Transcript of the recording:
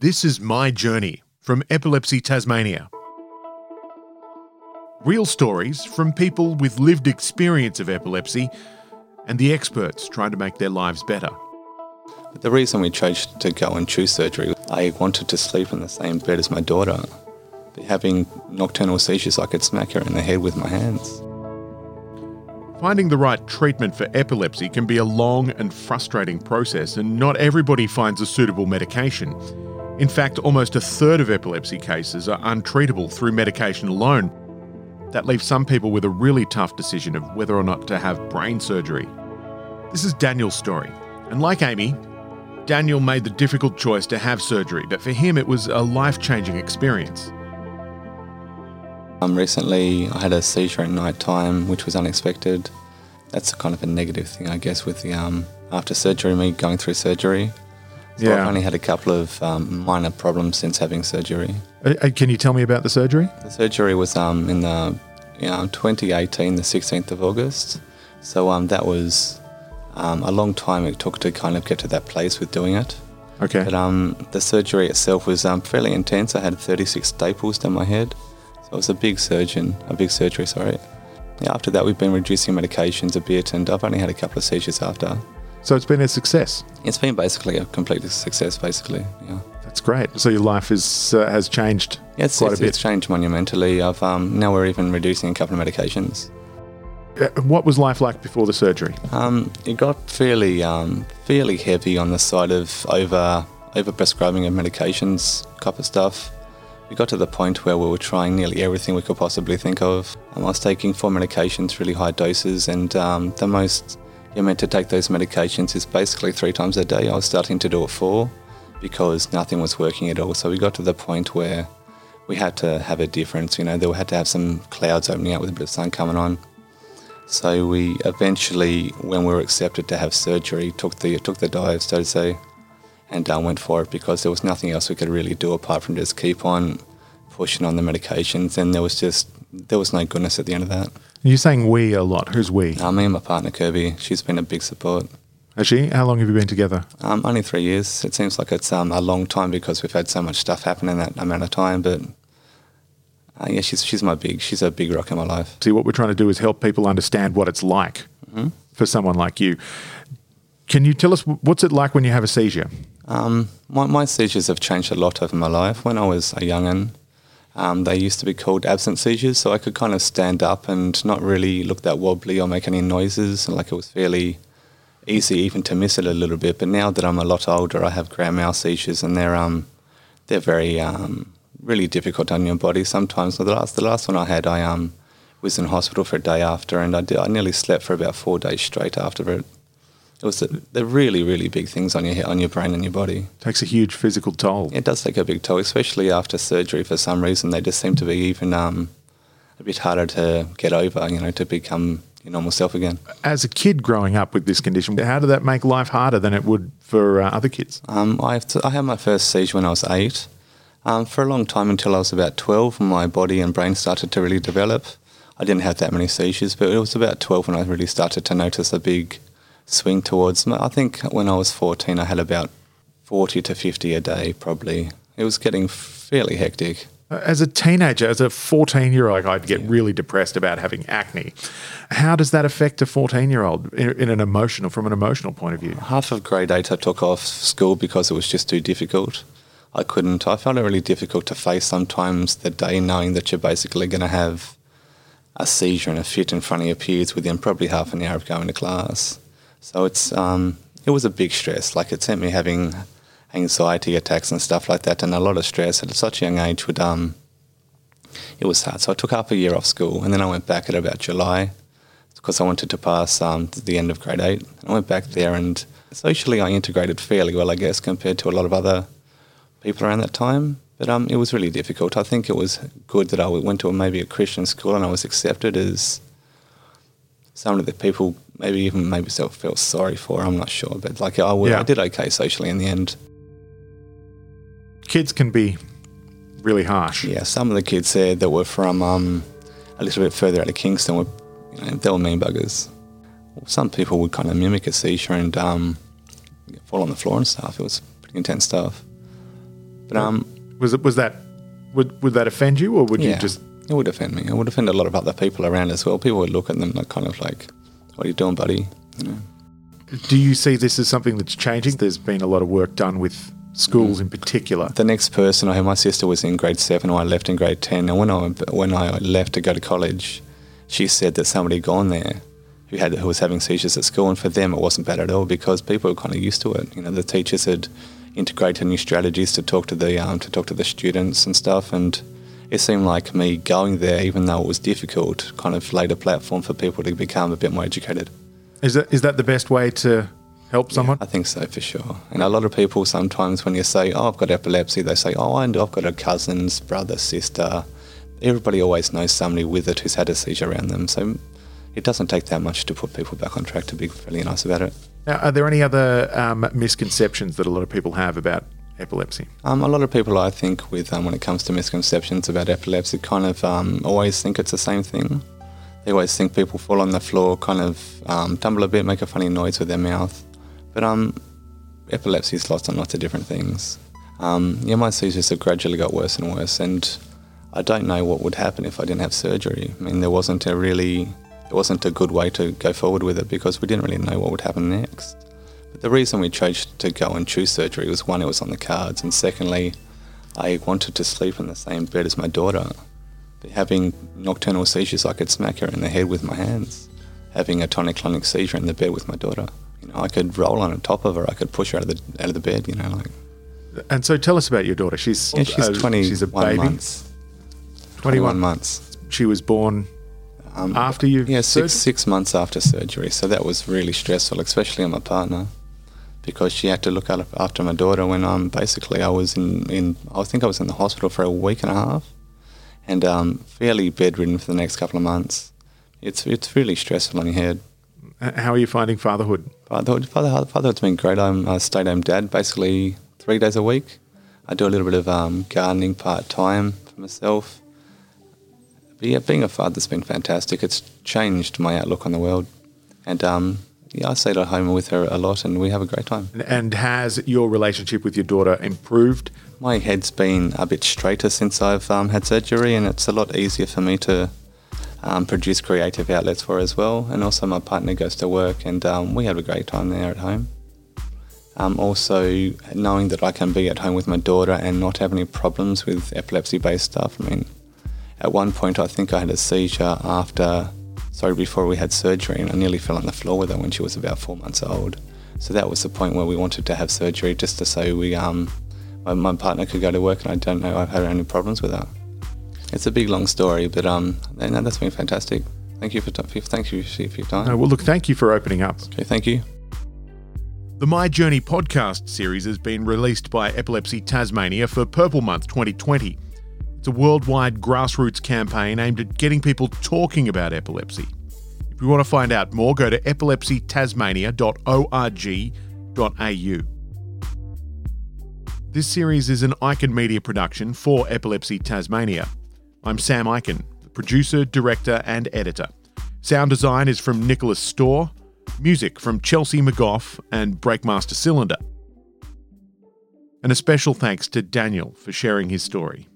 This is my journey from Epilepsy Tasmania. Real stories from people with lived experience of epilepsy and the experts trying to make their lives better. The reason we chose to go and choose surgery, I wanted to sleep in the same bed as my daughter. Having nocturnal seizures, I could smack her in the head with my hands. Finding the right treatment for epilepsy can be a long and frustrating process, and not everybody finds a suitable medication. In fact, almost a third of epilepsy cases are untreatable through medication alone. That leaves some people with a really tough decision of whether or not to have brain surgery. This is Daniel's story, and like Amy, Daniel made the difficult choice to have surgery, but for him it was a life changing experience. Um, recently, I had a seizure at night time, which was unexpected. That's kind of a negative thing, I guess, with the um, after surgery, me going through surgery. So Yeah. I've only had a couple of um, minor problems since having surgery. Uh, uh, Can you tell me about the surgery? The surgery was um, in the you know, 2018, the 16th of August. So um, that was um, a long time it took to kind of get to that place with doing it. Okay. But um, the surgery itself was um, fairly intense. I had 36 staples down my head. So it was a big surgeon, a big surgery, sorry. Yeah, after that, we've been reducing medications a bit, and I've only had a couple of seizures after. So it's been a success. It's been basically a complete success, basically. Yeah, That's great. So your life is uh, has changed it's, quite it's, a bit. it's changed monumentally. I've um, now we're even reducing a couple of medications. Uh, What was life like before the surgery? Um, it got fairly um, fairly heavy on the side of over over prescribing of medications of stuff. We got to the point where we were trying nearly everything we could possibly think of. Um, I was taking four medications, really high doses, and um, the most you're meant to take those medications is basically three times a day. I was starting to do it four because nothing was working at all. So we got to the point where we had to have a difference. You know, there had to have some clouds opening up with a bit of sun coming on. So we eventually, when we were accepted to have surgery, took the took the dive, so to say, and uh, went for it because there was nothing else we could really do apart from just keep on pushing on the medications. And there was just there was no goodness at the end of that. You're saying we a lot. Who's we? Uh, me and my partner Kirby, she's been a big support. Has she? How long have you been together? Um, only three years. It seems like it's um, a long time because we've had so much stuff happen in that amount of time. But uh, yeah, she's she's my big she's a big rock in my life. See, what we're trying to do is help people understand what it's like for someone like you. Can you tell us what's it like when you have a seizure? Um, my, my seizures have changed a lot over my life. When I was a young'un, um, they used to be called absent seizures, so I could kind of stand up and not really look that wobbly or make any noises, and like it was fairly easy even to miss it a little bit. But now that I'm a lot older, I have grand mal seizures, and they're um, they're very um, really difficult on your body. Sometimes So the last the last one I had, I um, was in hospital for a day after, and I did, I nearly slept for about four days straight after it. It was they're really really big things on your on your brain and your body. takes a huge physical toll. It does take a big toll, especially after surgery. For some reason, they just seem to be even um, a bit harder to get over. You know, to become your normal self again. As a kid growing up with this condition, how did that make life harder than it would for uh, other kids? Um, I, to, I had my first seizure when I was eight. Um, for a long time until I was about 12, my body and brain started to really develop. I didn't have that many seizures, but it was about 12 when I really started to notice a big swing towards. I think when I was 14, I had about 40 to 50 a day, probably. It was getting fairly hectic. Uh, As a teenager, as a 14 year old, I'd get really depressed about having acne. How does that affect a 14 year old in, in an emotional, from an emotional point of view? Half of grade eight, I took off school because it was just too difficult. I couldn't. I found it really difficult to face sometimes the day knowing that you're basically going to have a seizure and a fit in front of your peers within probably half an hour of going to class. So it's um, it was a big stress. Like it sent me having anxiety attacks and stuff like that, and a lot of stress at such a young age would um, it was hard. So I took half a year off school, and then I went back at about July because I wanted to pass um, the end of grade eight. I went back there, and socially I integrated fairly well, I guess, compared to a lot of other people around that time. But um, it was really difficult. I think it was good that I went to maybe a Christian school and I was accepted as some of the people maybe even maybe self felt sorry for. I'm not sure, but like I, Yeah. I did okay socially in the end. Kids can be really harsh. Yeah, some of the kids there that were from um, a little bit further out of Kingston were, you know, they were mean buggers. Some people would kind of mimic a seizure and um, fall on the floor and stuff. It was pretty intense stuff. But um, Was it was that would would that offend you, or would you just it would offend me. It would offend a lot of other people around as well. People would look at them like kind of like, "What are you doing, buddy?" You know. do you see this as something that's changing? There's been a lot of work done with schools in particular. The next person I had, my sister was in grade seven, I left in grade ten. And when I when I left to go to college, she said that somebody had gone there who had who was having seizures at school, and for them it wasn't bad at all because people were kind of used to it. You know, the teachers had integrated new strategies to talk to the um, to talk to the students and stuff, and it seemed like me going there, even though it was difficult, kind of laid a platform for people to become a bit more educated. Is that is that the best way to help someone? I think so for sure. And a lot of people sometimes when you say, "Oh, I've got epilepsy," they say, "Oh, and I've got a cousin's brother, sister." Everybody always knows somebody with it who's had a seizure around them, so it doesn't take that much to put people back on track. To be fairly nice about it. Now, are there any other um, misconceptions that a lot of people have about epilepsy? Um, a lot of people, I think, with um, when it comes to misconceptions about epilepsy, kind of um, always think it's the same thing. They always think people fall on the floor, kind of um, tumble a bit, make a funny noise with their mouth. But um, epilepsy is lots and lots of different things. Um, yeah, my seizures have gradually got worse and worse, and I don't know what would happen if I didn't have surgery. I mean, there wasn't a really, there wasn't a good way to go forward with it because we didn't really know what would happen next. The reason we chose to go and choose surgery was one, it was on the cards, and secondly, I wanted to sleep in the same bed as my daughter. But having nocturnal seizures, I could smack her in the head with my hands. Having a tonic-clonic seizure in the bed with my daughter, you know, I could roll on top of her. I could push her out of the out of the bed. You know, like And so, tell us about your daughter. She's yeah, she's uh, twenty. She's a baby. months. 21 months. She was born Um, after you. Yeah, surgery? six six months after surgery. So that was really stressful, especially on my partner, because she had to look after my daughter when um basically I was in in I think I was in the hospital for a week and a half, and um fairly bedridden for the next couple of months. It's it's really stressful on your head. How are you finding fatherhood? Fatherhood, father, fatherhood's been great. I'm a stay-at-home dad, basically three days a week. I do a little bit of um, gardening part time for myself. But yeah, being a father's been fantastic. It's changed my outlook on the world, and um, yeah, I stay at home with her a lot, and we have a great time. And has your relationship with your daughter improved? My head's been a bit straighter since I've um, had surgery, and it's a lot easier for me to um, produce creative outlets for her as well. And also, my partner goes to work, and um, we have a great time there at home. Um, also, knowing that I can be at home with my daughter and not have any problems with epilepsy-based stuff. I mean, at one point, I think I had a seizure after, sorry, before we had surgery, and I nearly fell on the floor with her when she was about four months old. So that was the point where we wanted to have surgery, just to say we, um, my, my partner could go to work, and I don't know I've had any problems with her. It's a big long story, but um, no, that's been fantastic. Thank you for thank you for your time. No, well, look, thank you for opening up. Okay, thank you. The My Journey podcast series has been released by Epilepsy Tasmania for Purple Month 2020. It's a worldwide grassroots campaign aimed at getting people talking about epilepsy. If you want to find out more, go to epilepsytasmania.org.au. This series is an Icon Media production for Epilepsy Tasmania. I'm Sam Icon, the producer, director, and editor. Sound design is from Nicholas Storr, music from Chelsea McGough and Breakmaster Cylinder. And a special thanks to Daniel for sharing his story.